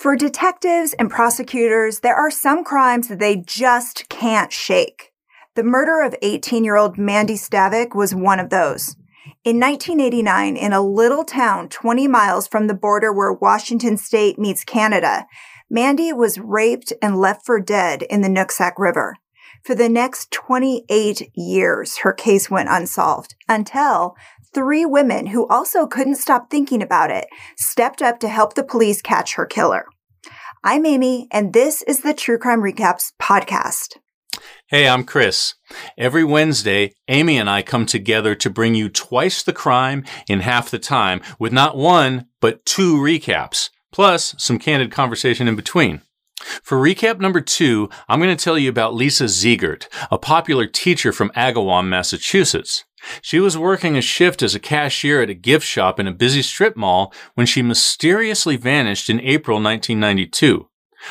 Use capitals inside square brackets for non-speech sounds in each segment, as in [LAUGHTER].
For detectives and prosecutors, there are some crimes that they just can't shake. The murder of 18 year old Mandy Stavik was one of those. In 1989, in a little town 20 miles from the border where Washington state meets Canada, Mandy was raped and left for dead in the Nooksack River. For the next 28 years, her case went unsolved until three women who also couldn't stop thinking about it stepped up to help the police catch her killer. I'm Amy, and this is the True Crime Recaps podcast. Hey, I'm Chris. Every Wednesday, Amy and I come together to bring you twice the crime in half the time with not one, but two recaps, plus some candid conversation in between. For recap number two, I'm going to tell you about Lisa Ziegert, a popular teacher from Agawam, Massachusetts. She was working a shift as a cashier at a gift shop in a busy strip mall when she mysteriously vanished in April 1992.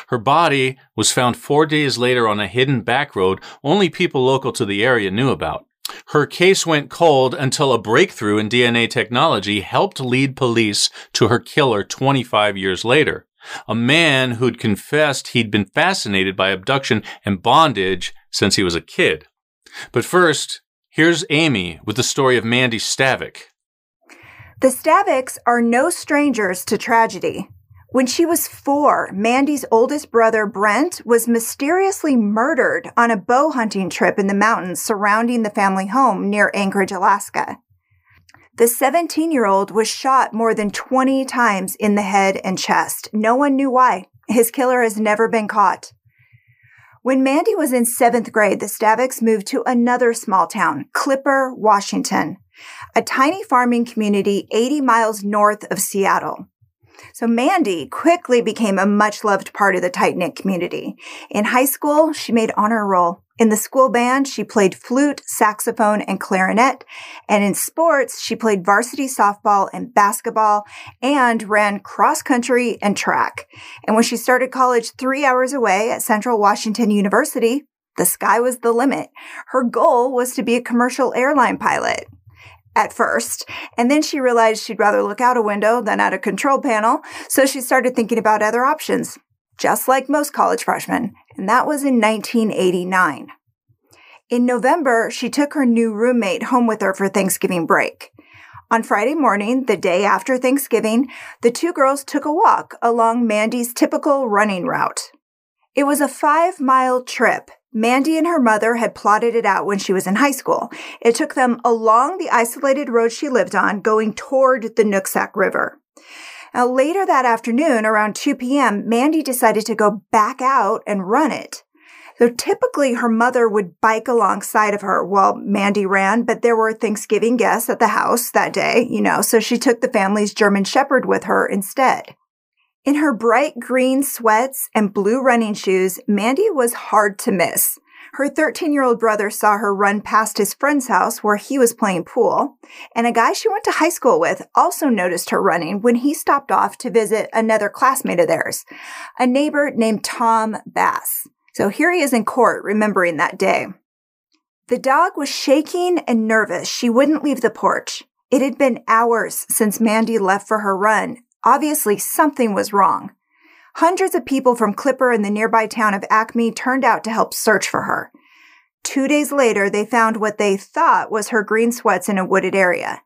Her body was found four days later on a hidden back road only people local to the area knew about. Her case went cold until a breakthrough in DNA technology helped lead police to her killer 25 years later. A man who'd confessed he'd been fascinated by abduction and bondage since he was a kid. But first, Here's Amy with the story of Mandy Stavik. The Staviks are no strangers to tragedy. When she was four, Mandy's oldest brother, Brent, was mysteriously murdered on a bow hunting trip in the mountains surrounding the family home near Anchorage, Alaska. The 17 year old was shot more than 20 times in the head and chest. No one knew why. His killer has never been caught. When Mandy was in seventh grade, the Staviks moved to another small town, Clipper, Washington, a tiny farming community 80 miles north of Seattle. So Mandy quickly became a much loved part of the tight knit community. In high school, she made honor roll. In the school band, she played flute, saxophone, and clarinet. And in sports, she played varsity softball and basketball and ran cross country and track. And when she started college three hours away at Central Washington University, the sky was the limit. Her goal was to be a commercial airline pilot at first. And then she realized she'd rather look out a window than at a control panel. So she started thinking about other options just like most college freshmen, and that was in 1989. In November, she took her new roommate home with her for Thanksgiving break. On Friday morning, the day after Thanksgiving, the two girls took a walk along Mandy's typical running route. It was a five mile trip. Mandy and her mother had plotted it out when she was in high school. It took them along the isolated road she lived on, going toward the Nooksack River. Now, later that afternoon, around 2 p.m., Mandy decided to go back out and run it. So typically her mother would bike alongside of her while Mandy ran, but there were Thanksgiving guests at the house that day, you know, so she took the family's German Shepherd with her instead. In her bright green sweats and blue running shoes, Mandy was hard to miss. Her 13 year old brother saw her run past his friend's house where he was playing pool, and a guy she went to high school with also noticed her running when he stopped off to visit another classmate of theirs, a neighbor named Tom Bass. So here he is in court remembering that day. The dog was shaking and nervous. She wouldn't leave the porch. It had been hours since Mandy left for her run. Obviously, something was wrong. Hundreds of people from Clipper and the nearby town of Acme turned out to help search for her. Two days later, they found what they thought was her green sweats in a wooded area.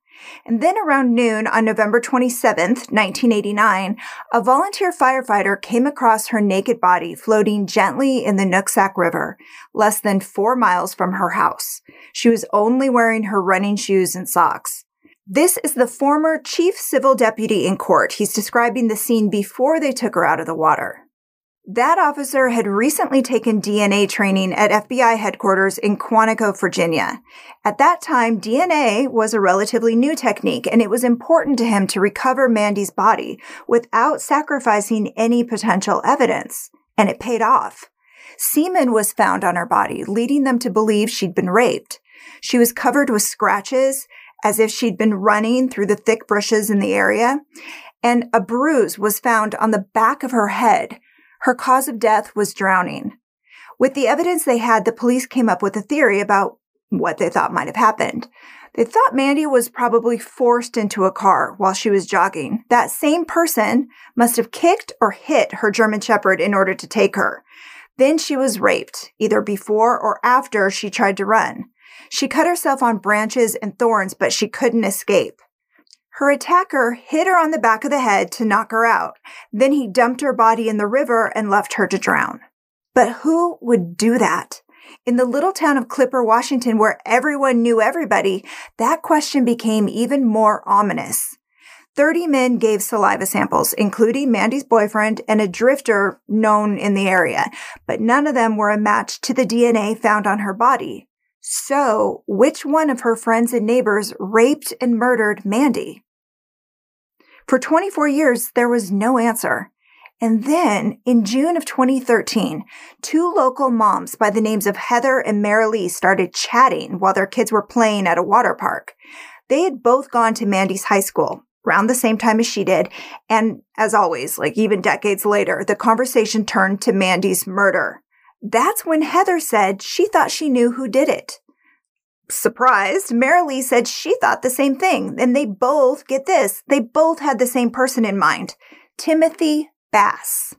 And then around noon on November 27th, 1989, a volunteer firefighter came across her naked body floating gently in the Nooksack River, less than four miles from her house. She was only wearing her running shoes and socks. This is the former chief civil deputy in court. He's describing the scene before they took her out of the water. That officer had recently taken DNA training at FBI headquarters in Quantico, Virginia. At that time, DNA was a relatively new technique, and it was important to him to recover Mandy's body without sacrificing any potential evidence. And it paid off. Semen was found on her body, leading them to believe she'd been raped. She was covered with scratches as if she'd been running through the thick bushes in the area, and a bruise was found on the back of her head. Her cause of death was drowning. With the evidence they had, the police came up with a theory about what they thought might have happened. They thought Mandy was probably forced into a car while she was jogging. That same person must have kicked or hit her German Shepherd in order to take her. Then she was raped, either before or after she tried to run. She cut herself on branches and thorns, but she couldn't escape. Her attacker hit her on the back of the head to knock her out. Then he dumped her body in the river and left her to drown. But who would do that? In the little town of Clipper, Washington, where everyone knew everybody, that question became even more ominous. 30 men gave saliva samples, including Mandy's boyfriend and a drifter known in the area, but none of them were a match to the DNA found on her body. So, which one of her friends and neighbors raped and murdered Mandy? For 24 years, there was no answer. And then in June of 2013, two local moms by the names of Heather and Marilee started chatting while their kids were playing at a water park. They had both gone to Mandy's high school around the same time as she did. And as always, like even decades later, the conversation turned to Mandy's murder. That's when Heather said she thought she knew who did it. Surprised, Marilee said she thought the same thing. And they both, get this, they both had the same person in mind. Timothy Bass.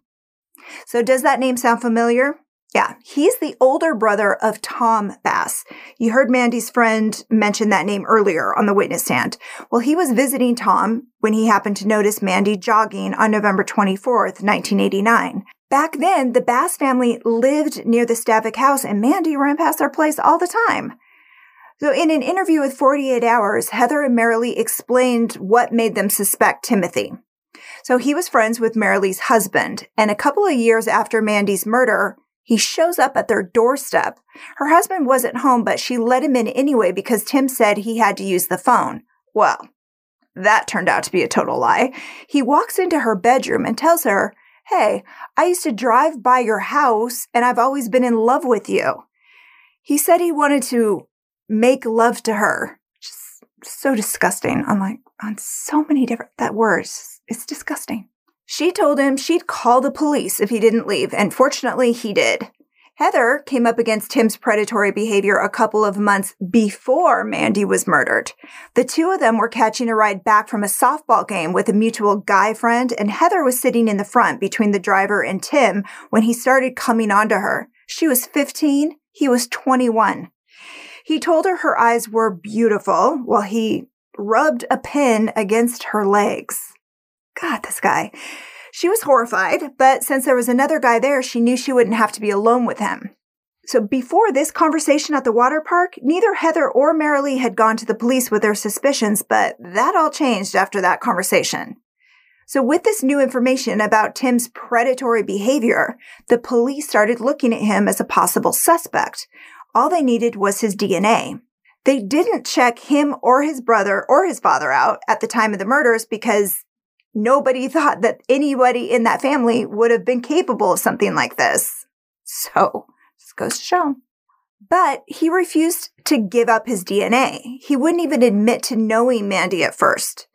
So does that name sound familiar? Yeah, he's the older brother of Tom Bass. You heard Mandy's friend mention that name earlier on the witness stand. Well, he was visiting Tom when he happened to notice Mandy jogging on November 24th, 1989. Back then, the Bass family lived near the Stavik house and Mandy ran past their place all the time. So in an interview with 48 Hours, Heather and Marilee explained what made them suspect Timothy. So he was friends with Marilee's husband, and a couple of years after Mandy's murder, he shows up at their doorstep. Her husband wasn't home, but she let him in anyway because Tim said he had to use the phone. Well, that turned out to be a total lie. He walks into her bedroom and tells her, Hey, I used to drive by your house and I've always been in love with you. He said he wanted to make love to her. Just so disgusting on like, on so many different, that words. It's disgusting. She told him she'd call the police if he didn't leave, and fortunately he did. Heather came up against Tim's predatory behavior a couple of months before Mandy was murdered. The two of them were catching a ride back from a softball game with a mutual guy friend, and Heather was sitting in the front between the driver and Tim when he started coming onto her. She was 15, he was 21. He told her her eyes were beautiful while he rubbed a pin against her legs. God, this guy. She was horrified, but since there was another guy there, she knew she wouldn't have to be alone with him. So before this conversation at the water park, neither Heather or Marilee had gone to the police with their suspicions, but that all changed after that conversation. So with this new information about Tim's predatory behavior, the police started looking at him as a possible suspect. All they needed was his DNA. They didn't check him or his brother or his father out at the time of the murders because nobody thought that anybody in that family would have been capable of something like this. So, this goes to show. But he refused to give up his DNA. He wouldn't even admit to knowing Mandy at first.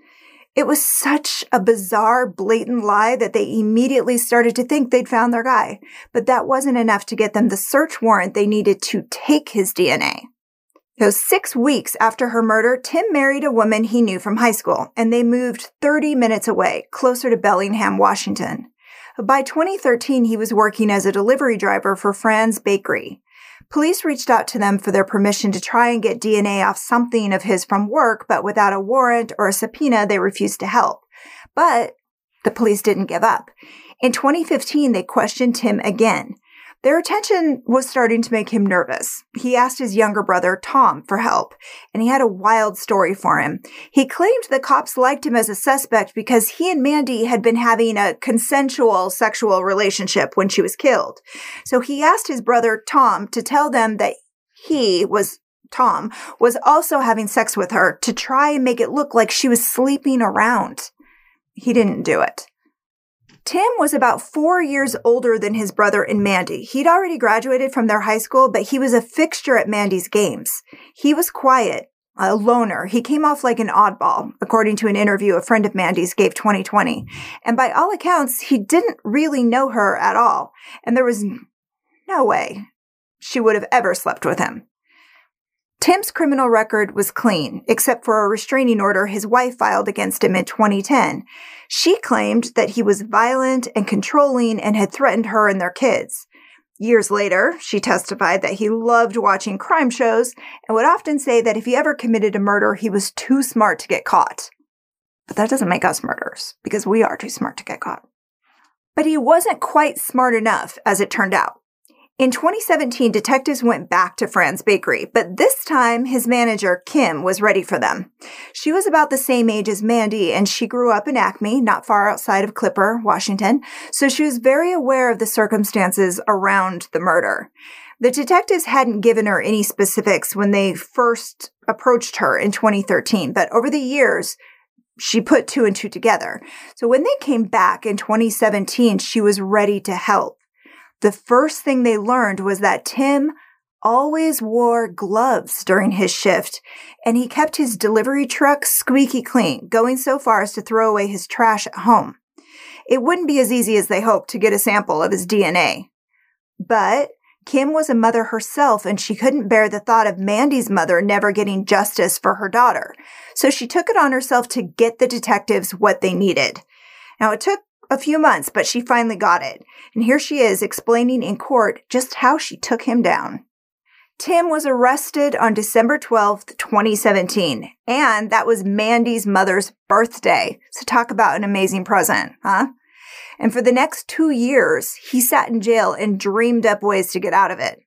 It was such a bizarre, blatant lie that they immediately started to think they'd found their guy. But that wasn't enough to get them the search warrant they needed to take his DNA. So six weeks after her murder, Tim married a woman he knew from high school, and they moved 30 minutes away, closer to Bellingham, Washington. By 2013, he was working as a delivery driver for Franz Bakery. Police reached out to them for their permission to try and get DNA off something of his from work, but without a warrant or a subpoena, they refused to help. But the police didn't give up. In 2015, they questioned Tim again. Their attention was starting to make him nervous. He asked his younger brother, Tom, for help, and he had a wild story for him. He claimed the cops liked him as a suspect because he and Mandy had been having a consensual sexual relationship when she was killed. So he asked his brother, Tom, to tell them that he was Tom was also having sex with her to try and make it look like she was sleeping around. He didn't do it. Tim was about four years older than his brother and Mandy. He'd already graduated from their high school, but he was a fixture at Mandy's games. He was quiet, a loner. He came off like an oddball, according to an interview a friend of Mandy's gave 2020. And by all accounts, he didn't really know her at all. And there was no way she would have ever slept with him. Tim's criminal record was clean, except for a restraining order his wife filed against him in 2010. She claimed that he was violent and controlling and had threatened her and their kids. Years later, she testified that he loved watching crime shows and would often say that if he ever committed a murder, he was too smart to get caught. But that doesn't make us murderers because we are too smart to get caught. But he wasn't quite smart enough, as it turned out. In 2017, detectives went back to Franz bakery, but this time his manager, Kim, was ready for them. She was about the same age as Mandy, and she grew up in Acme, not far outside of Clipper, Washington, so she was very aware of the circumstances around the murder. The detectives hadn't given her any specifics when they first approached her in 2013, but over the years, she put two and two together. So when they came back in 2017, she was ready to help the first thing they learned was that Tim always wore gloves during his shift and he kept his delivery truck squeaky clean, going so far as to throw away his trash at home. It wouldn't be as easy as they hoped to get a sample of his DNA. But Kim was a mother herself and she couldn't bear the thought of Mandy's mother never getting justice for her daughter. So she took it on herself to get the detectives what they needed. Now it took a few months, but she finally got it. And here she is explaining in court just how she took him down. Tim was arrested on December 12th, 2017, and that was Mandy's mother's birthday. So talk about an amazing present, huh? And for the next two years, he sat in jail and dreamed up ways to get out of it.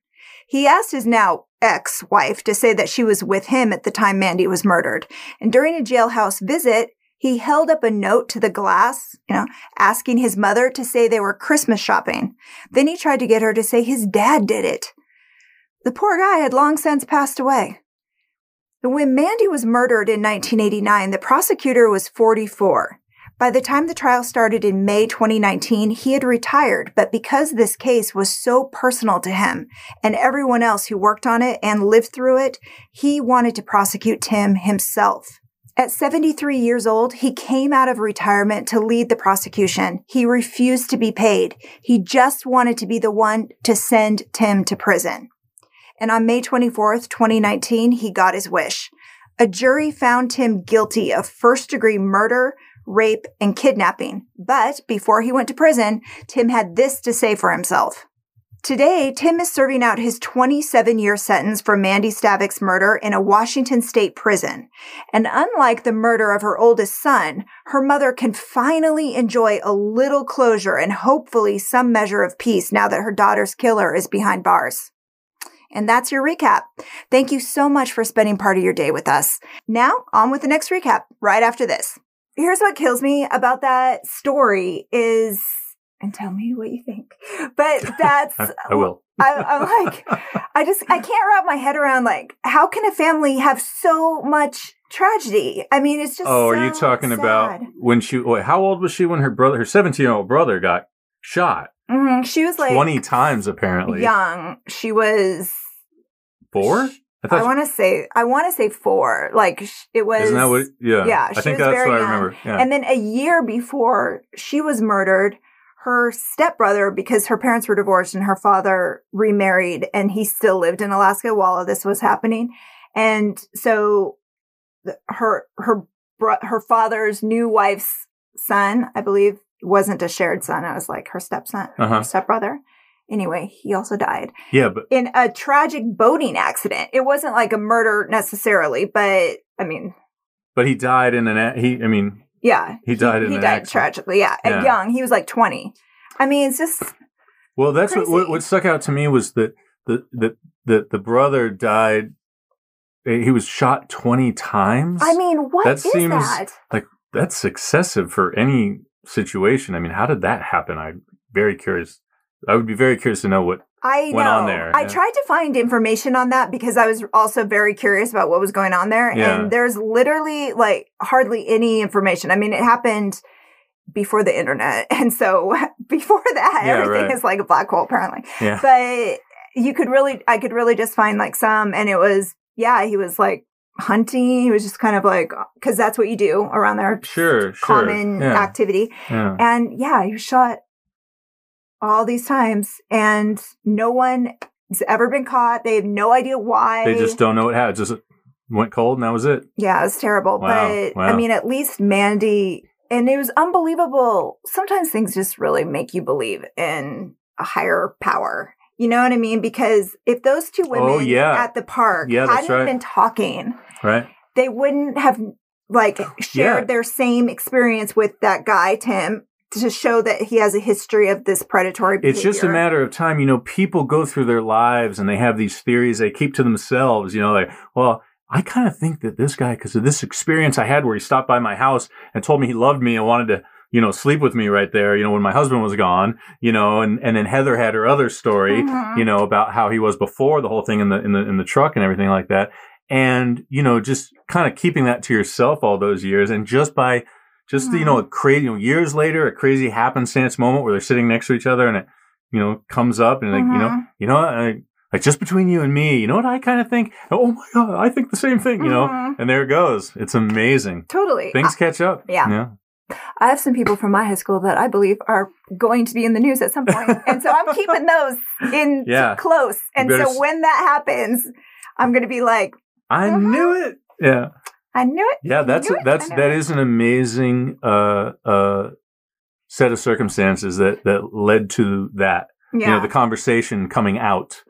He asked his now ex-wife to say that she was with him at the time Mandy was murdered. And during a jailhouse visit, he held up a note to the glass, you know, asking his mother to say they were Christmas shopping. Then he tried to get her to say his dad did it. The poor guy had long since passed away. When Mandy was murdered in 1989, the prosecutor was 44. By the time the trial started in May 2019, he had retired, but because this case was so personal to him and everyone else who worked on it and lived through it, he wanted to prosecute Tim himself. At 73 years old, he came out of retirement to lead the prosecution. He refused to be paid. He just wanted to be the one to send Tim to prison. And on May 24th, 2019, he got his wish. A jury found Tim guilty of first degree murder, rape, and kidnapping. But before he went to prison, Tim had this to say for himself. Today, Tim is serving out his 27 year sentence for Mandy Stavik's murder in a Washington state prison. And unlike the murder of her oldest son, her mother can finally enjoy a little closure and hopefully some measure of peace now that her daughter's killer is behind bars. And that's your recap. Thank you so much for spending part of your day with us. Now, on with the next recap right after this. Here's what kills me about that story is and tell me what you think. But [LAUGHS] that's I will. [LAUGHS] I, am like, I just I can't wrap my head around like how can a family have so much tragedy? I mean, it's just. Oh, so are you talking sad. about when she? Wait, how old was she when her brother, her 17 year old brother, got shot? Mhm. She was like 20 times apparently. young. She was. Four? I I want to say I want to say four. Like sh- it was. isn't that what? Yeah. Yeah, I think that's what I remember. Yeah. And then a year before she was murdered, her stepbrother, because her parents were divorced and her father remarried and he still lived in Alaska while all this was happening. And so her, her, her father's new wife's son, I believe, wasn't a shared son. It was like her stepson, Uh-huh. her stepbrother. Anyway, he also died yeah, but in a tragic boating accident. It wasn't like a murder necessarily, but I mean, but he died in an. a- He. I mean, yeah, He died in he died accident. tragically. Yeah, Yeah. at young, he was like twenty. I mean, it's just well, that's what, what what stuck out to me was that the the the the brother died. eh, He was shot 20 times. I mean, what That is seems- that? like that's excessive for any situation. I mean, how did that happen? I'm very curious. I would be very curious to know what. I know. on there, I yeah. tried to find information on that because I was also very curious about what was going on there. Yeah. And there's literally like hardly any information. I mean, it happened before the internet. [LAUGHS] And so [LAUGHS] before that, Yeah, everything right. is like a black hole apparently. Yeah. But you could really, I could really just find like some, and it was, yeah, he was like hunting. He was just kind of like, uh, cause that's what you do around there. Sure, sure. Common yeah, activity. And yeah, he was shot all these times and no one has ever been caught. They have no idea why. They just don't know what happened. Just went cold and that was it. Yeah, it was terrible. Wow, But wow. I mean, at least Mandy, and it was unbelievable. Sometimes things just really make you believe in a higher power. You know what I mean? Because if those two oh, women Oh, yeah. at the park Yeah, hadn't right. been talking, Right? they wouldn't have like shared Yeah. their same experience with that guy, Tim, to show that he has a history of this predatory behavior. It's just a matter of time. You know, people go through their lives and they have these theories they keep to themselves. You know, like, well, I kind of think that this guy, because of this experience I had where he stopped by my house and told me he loved me and wanted to, you know, sleep with me right there, you know, when my husband was gone, you know, and, and then Heather had her other story, Mhm. you know, about how he was before the whole thing in the, in the, in the truck and everything like that. And, you know, just kind of keeping that to yourself all those years. And just by, just, you know, a crazy, you know, years later, a crazy happenstance moment where they're sitting next to each other and it, you know, comes up and like, you know, Mhm. you know, I, like just between you and me, you know what I kind of think? Oh my God, I think the same thing, you know? Mhm. And there it goes. It's amazing. Totally. Things catch up. yeah. Yeah. I have some people from my high school that I believe are going to be in the news at some point, and so I'm keeping those in [LAUGHS] Yeah. close. And so s- when that happens, I'm going to be like, I Mhm. knew it. Yeah. I knew it. Yeah. That's, it. that's, that it. is an amazing, uh, uh, set of circumstances that, that led to that, Yeah, you know, the conversation coming out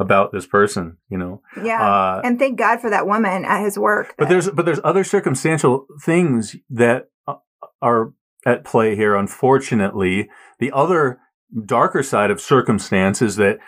about this person, you know, yeah. uh, and thank God for that woman at his work. But that- there's but there's other circumstantial things that uh, are at play here. Unfortunately, the other darker side of circumstance is that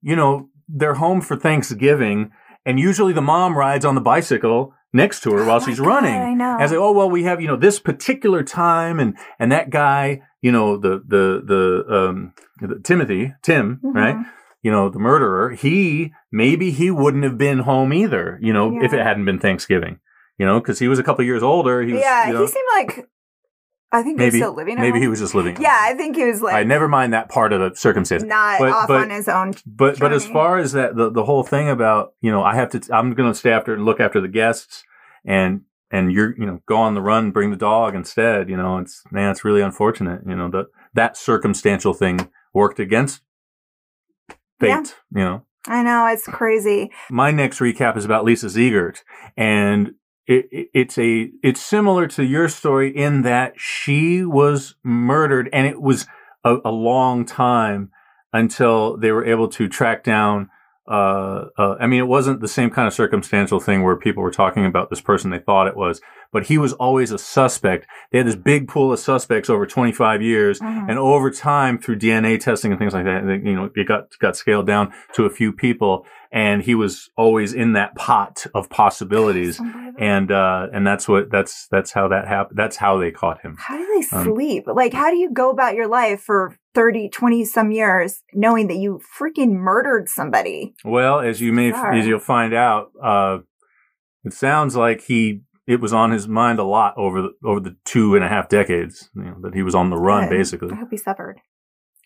you know they're home for Thanksgiving, and usually the mom rides on the bicycle next to her while Oh she's God, running. I know. And say, oh well, we have you know this particular time, and and that guy, you know the the the um the, Timothy Tim, right? Mhm. you know, the murderer, he maybe he wouldn't have been home either, you know, if it hadn't been Thanksgiving, you know, because he was a couple years older. He was, yeah, you know, he seemed like I think he was maybe still living. maybe he was just living. Yeah, I think he was like I never mind that part of the circumstance. not but- off but- on his own. But but as far as that, the the whole thing about you know, I have to, I'm going to stay after and look after the guests, and and you're you know go on the run, bring the dog instead. You know, it's man, it's really unfortunate. You know that that circumstantial thing worked against fate. Yeah. You know. I know it's crazy. my next recap is about Lisa Ziegert, and it, it, it's a it's similar to your story in that she was murdered, and it was a, a long time until they were able to track down. Uh, uh, I mean, it wasn't the same kind of circumstantial thing where people were talking about this person they thought it was, but he was always a suspect. They had this big pool of suspects over 25 years, Mhm. and over time, through DNA testing and things like that, you know, it got got scaled down to a few people, and he was always in that pot of possibilities. And uh, and that's what that's that's how that happened. That's how they caught him. How do they Um, sleep? like, how do you go about your life for 30, 20 some years knowing that you freaking murdered somebody? Well, as you may as you'll find out, uh, it sounds like he it was on his mind a lot over the over the two and a half decades you know, that he was on the run, Good. basically. I hope he suffered.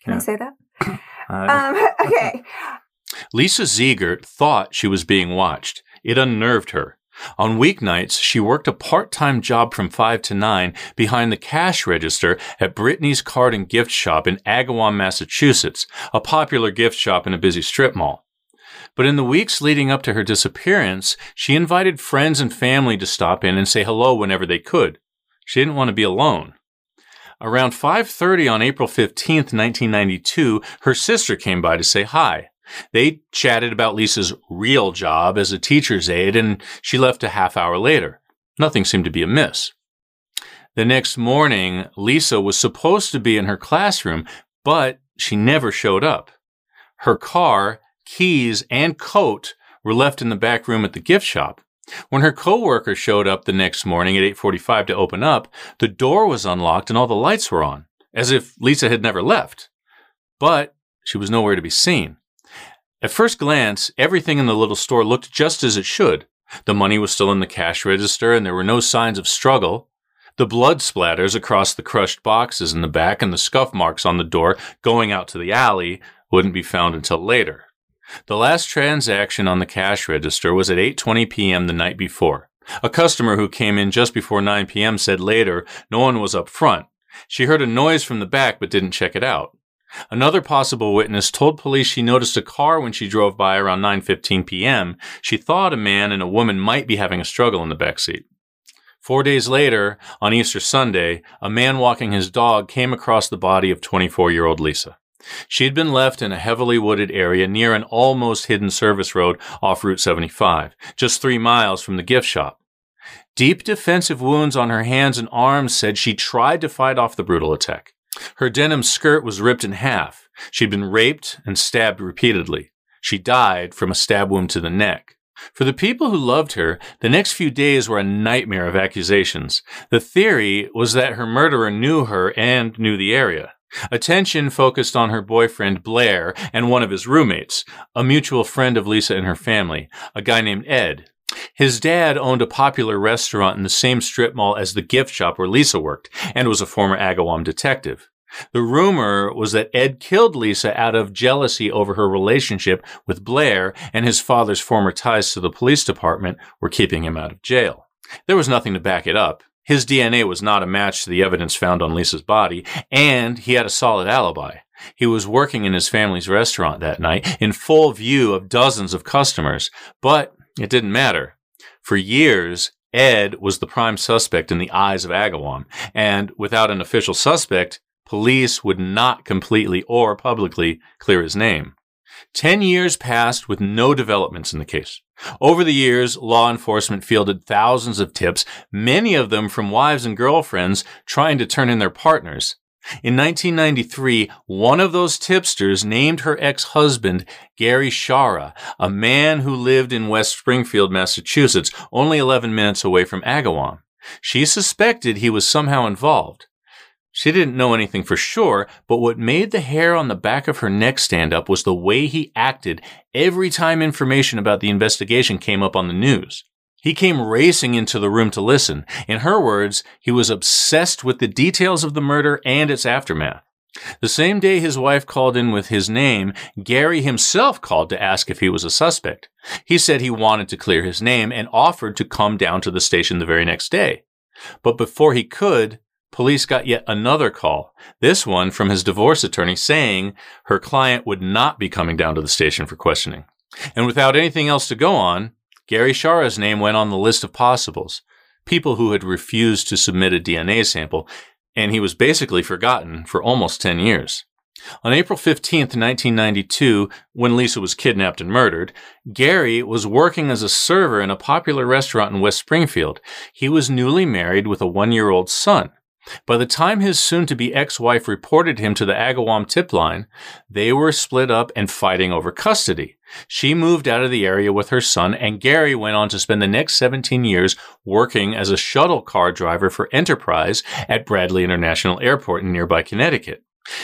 Can I say that? [LAUGHS] Uh, Um, [LAUGHS] okay. [LAUGHS] Lisa Ziegert thought she was being watched. It unnerved her. On weeknights, she worked a part-time job from 5 to 9 behind the cash register at Brittany's Card and Gift Shop in Agawam, Massachusetts, a popular gift shop in a busy strip mall. But in the weeks leading up to her disappearance, she invited friends and family to stop in and say hello whenever they could. She didn't want to be alone. Around 5:30 on April 15, 1992, her sister came by to say hi. They chatted about Lisa's real job as a teacher's aide, and she left a half hour later. Nothing seemed to be amiss. The next morning, Lisa was supposed to be in her classroom, but she never showed up. Her car, keys, and coat were left in the back room at the gift shop. When her coworker showed up the next morning at 8:45 to open up, the door was unlocked and all the lights were on, as if Lisa had never left. But she was nowhere to be seen. At first glance, everything in the little store looked just as it should. The money was still in the cash register and there were no signs of struggle. The blood splatters across the crushed boxes in the back and the scuff marks on the door going out to the alley wouldn't be found until later. The last transaction on the cash register was at 8:20 p.m. the night before. A customer who came in just before 9 p.m. said later no one was up front. She heard a noise from the back but didn't check it out. Another possible witness told police she noticed a car when she drove by around 9:15 p.m. She thought a man and a woman might be having a struggle in the back seat. 4 days later, on Easter Sunday, a man walking his dog came across the body of 24-year-old Lisa. She had been left in a heavily wooded area near an almost hidden service road off Route 75, just 3 miles from the gift shop. Deep defensive wounds on her hands and arms said she tried to fight off the brutal attack. Her denim skirt was ripped in half. She'd been raped and stabbed repeatedly. She died from a stab wound to the neck. For the people who loved her, the next few days were a nightmare of accusations. The theory was that her murderer knew her and knew the area. Attention focused on her boyfriend Blair and one of his roommates, a mutual friend of Lisa and her family, a guy named Ed. His dad owned a popular restaurant in the same strip mall as the gift shop where Lisa worked and was a former Agawam detective. The rumor was that Ed killed Lisa out of jealousy over her relationship with Blair and his father's former ties to the police department were keeping him out of jail. There was nothing to back it up. His DNA was not a match to the evidence found on Lisa's body, and he had a solid alibi. He was working in his family's restaurant that night in full view of dozens of customers, but it didn't matter. For years, Ed was the prime suspect in the eyes of Agawam, and without an official suspect, police would not completely or publicly clear his name. Ten years passed with no developments in the case. Over the years, law enforcement fielded thousands of tips, many of them from wives and girlfriends trying to turn in their partners. In 1993, one of those tipsters named her ex-husband Gary Schara, a man who lived in West Springfield, Massachusetts, only 11 minutes away from Agawam. She suspected he was somehow involved. She didn't know anything for sure, but what made the hair on the back of her neck stand up was the way he acted every time information about the investigation came up on the news. He came racing into the room to listen. In her words, he was obsessed with the details of the murder and its aftermath. The same day his wife called in with his name, Gary himself called to ask if he was a suspect. He said he wanted to clear his name and offered to come down to the station the very next day. But before he could, police got yet another call, this one from his divorce attorney saying her client would not be coming down to the station for questioning. And without anything else to go on, Gary Schara's name went on the list of possibles, people who had refused to submit a DNA sample, and he was basically forgotten for almost 10 years. On April 15, 1992, when Lisa was kidnapped and murdered, Gary was working as a server in a popular restaurant in West Springfield. He was newly married with a one year old son. By the time his soon to be ex wife reported him to the Agawam tip line, they were split up and fighting over custody. She moved out of the area with her son, and Gary went on to spend the next 17 years working as a shuttle car driver for Enterprise at Bradley International Airport in nearby Connecticut.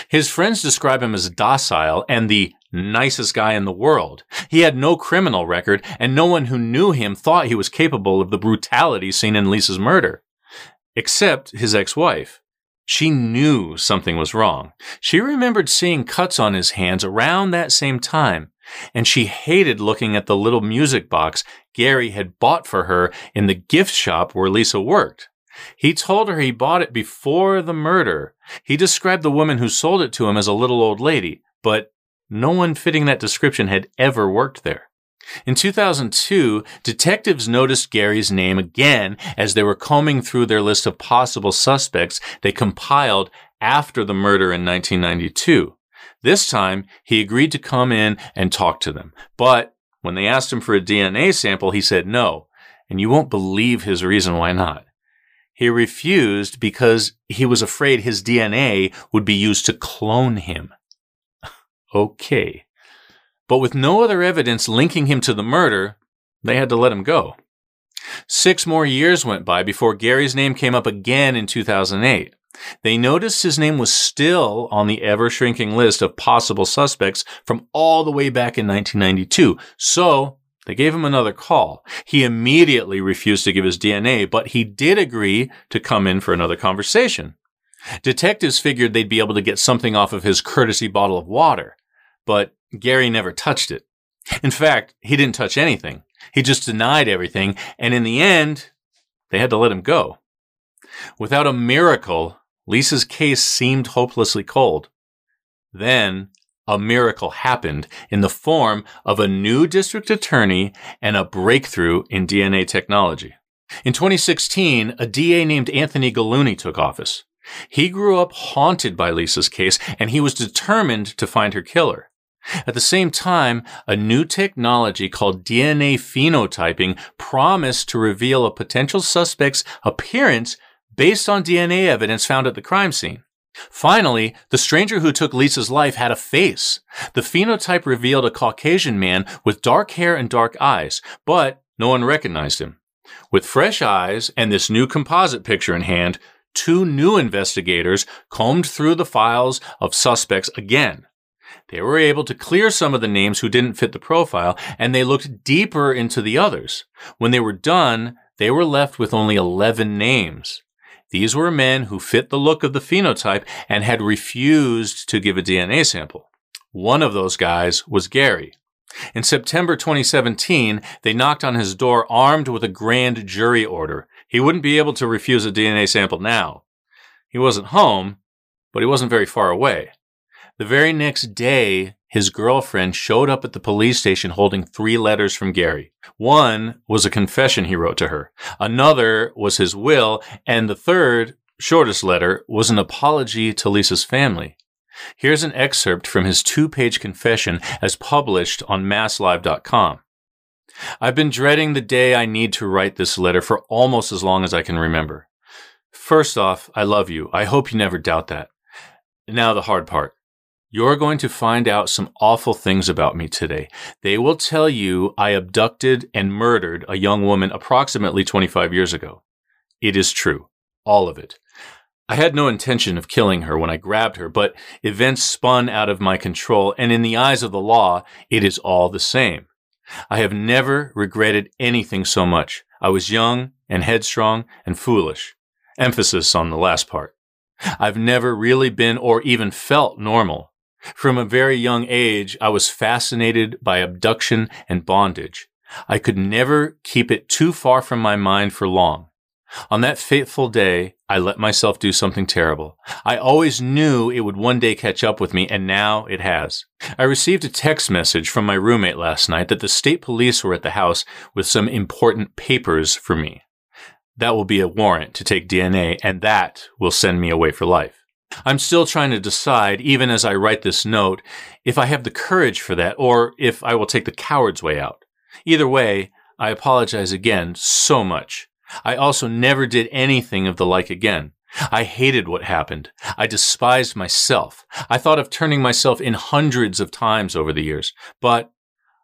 His friends describe him as docile and the nicest guy in the world. He had no criminal record, and no one who knew him thought he was capable of the brutality seen in Lisa's murder. Except his ex-wife. She knew something was wrong. She remembered seeing cuts on his hands around that same time, and she hated looking at the little music box Gary had bought for her in the gift shop where Lisa worked. He told her he bought it before the murder. He described the woman who sold it to him as a little old lady, but no one fitting that description had ever worked there. In 2002, detectives noticed Gary's name again as they were combing through their list of possible suspects they compiled after the murder in 1992. This time, he agreed to come in and talk to them. But when they asked him for a DNA sample, he said no. And you won't believe his reason why not. He refused because he was afraid his DNA would be used to clone him. [LAUGHS] okay. But with no other evidence linking him to the murder, they had to let him go. Six more years went by before Gary's name came up again in 2008. They noticed his name was still on the ever shrinking list of possible suspects from all the way back in 1992. So they gave him another call. He immediately refused to give his DNA, but he did agree to come in for another conversation. Detectives figured they'd be able to get something off of his courtesy bottle of water, but Gary never touched it. In fact, he didn't touch anything. He just denied everything, and in the end, they had to let him go. Without a miracle, Lisa's case seemed hopelessly cold. Then a miracle happened in the form of a new district attorney and a breakthrough in DNA technology. In 2016, a DA named Anthony Gulluni took office. He grew up haunted by Lisa's case and he was determined to find her killer. At the same time, a new technology called DNA phenotyping promised to reveal a potential suspect's appearance based on DNA evidence found at the crime scene. Finally, the stranger who took Lisa's life had a face. The phenotype revealed a Caucasian man with dark hair and dark eyes, but no one recognized him. With fresh eyes and this new composite picture in hand, two new investigators combed through the files of suspects again. They were able to clear some of the names who didn't fit the profile, and they looked deeper into the others. When they were done, they were left with only 11 names. These were men who fit the look of the phenotype and had refused to give a DNA sample. One of those guys was Gary. In September 2017, they knocked on his door armed with a grand jury order. He wouldn't be able to refuse a DNA sample now. He wasn't home, but he wasn't very far away. The very next day, his girlfriend showed up at the police station holding three letters from Gary. One was a confession he wrote to her. Another was his will. And the third, shortest letter, was an apology to Lisa's family. Here's an excerpt from his two page confession as published on masslive.com. I've been dreading the day I need to write this letter for almost as long as I can remember. First off, I love you. I hope you never doubt that. Now the hard part. You're going to find out some awful things about me today. They will tell you I abducted and murdered a young woman approximately 25 years ago. It is true. All of it. I had no intention of killing her when I grabbed her, but events spun out of my control, and in the eyes of the law, it is all the same. I have never regretted anything so much. I was young and headstrong and foolish. Emphasis on the last part. I've never really been or even felt normal. From a very young age, I was fascinated by abduction and bondage. I could never keep it too far from my mind for long. On that fateful day, I let myself do something terrible. I always knew it would one day catch up with me, and now it has. I received a text message from my roommate last night that the state police were at the house with some important papers for me. That will be a warrant to take DNA, and that will send me away for life. I'm still trying to decide, even as I write this note, if I have the courage for that or if I will take the coward's way out. Either way, I apologize again so much. I also never did anything of the like again. I hated what happened. I despised myself. I thought of turning myself in hundreds of times over the years. But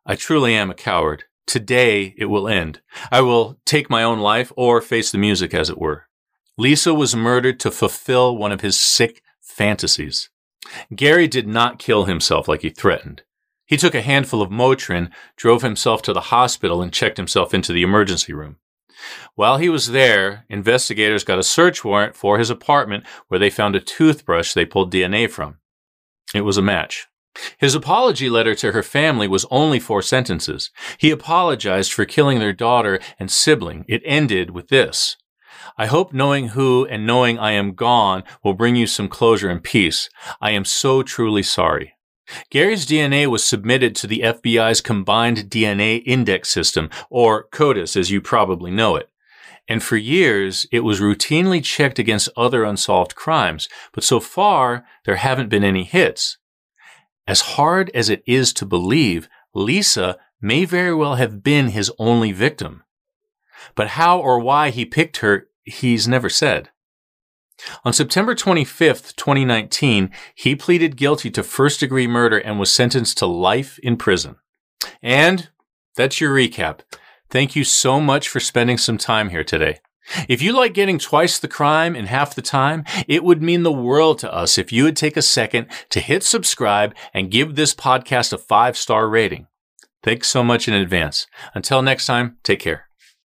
I truly am a coward. Today it will end. I will take my own life or face the music, as it were. Lisa was murdered to fulfill one of his sick fantasies. Gary did not kill himself like he threatened. He took a handful of Motrin, drove himself to the hospital, and checked himself into the emergency room. While he was there, investigators got a search warrant for his apartment where they found a toothbrush they pulled DNA from. It was a match. His apology letter to her family was only four sentences. He apologized for killing their daughter and sibling. It ended with this. I hope knowing who and knowing I am gone will bring you some closure and peace. I am so truly sorry. Gary's DNA was submitted to the FBI's Combined DNA Index System, or CODIS as you probably know it. And for years, it was routinely checked against other unsolved crimes, but so far, there haven't been any hits. As hard as it is to believe, Lisa may very well have been his only victim. But how or why he picked her he's never said. On September 25th, 2019, he pleaded guilty to first degree murder and was sentenced to life in prison. And that's your recap. Thank you so much for spending some time here today. If you like getting twice the crime in half the time, it would mean the world to us if you would take a second to hit subscribe and give this podcast a five star rating. Thanks so much in advance. Until next time, take care.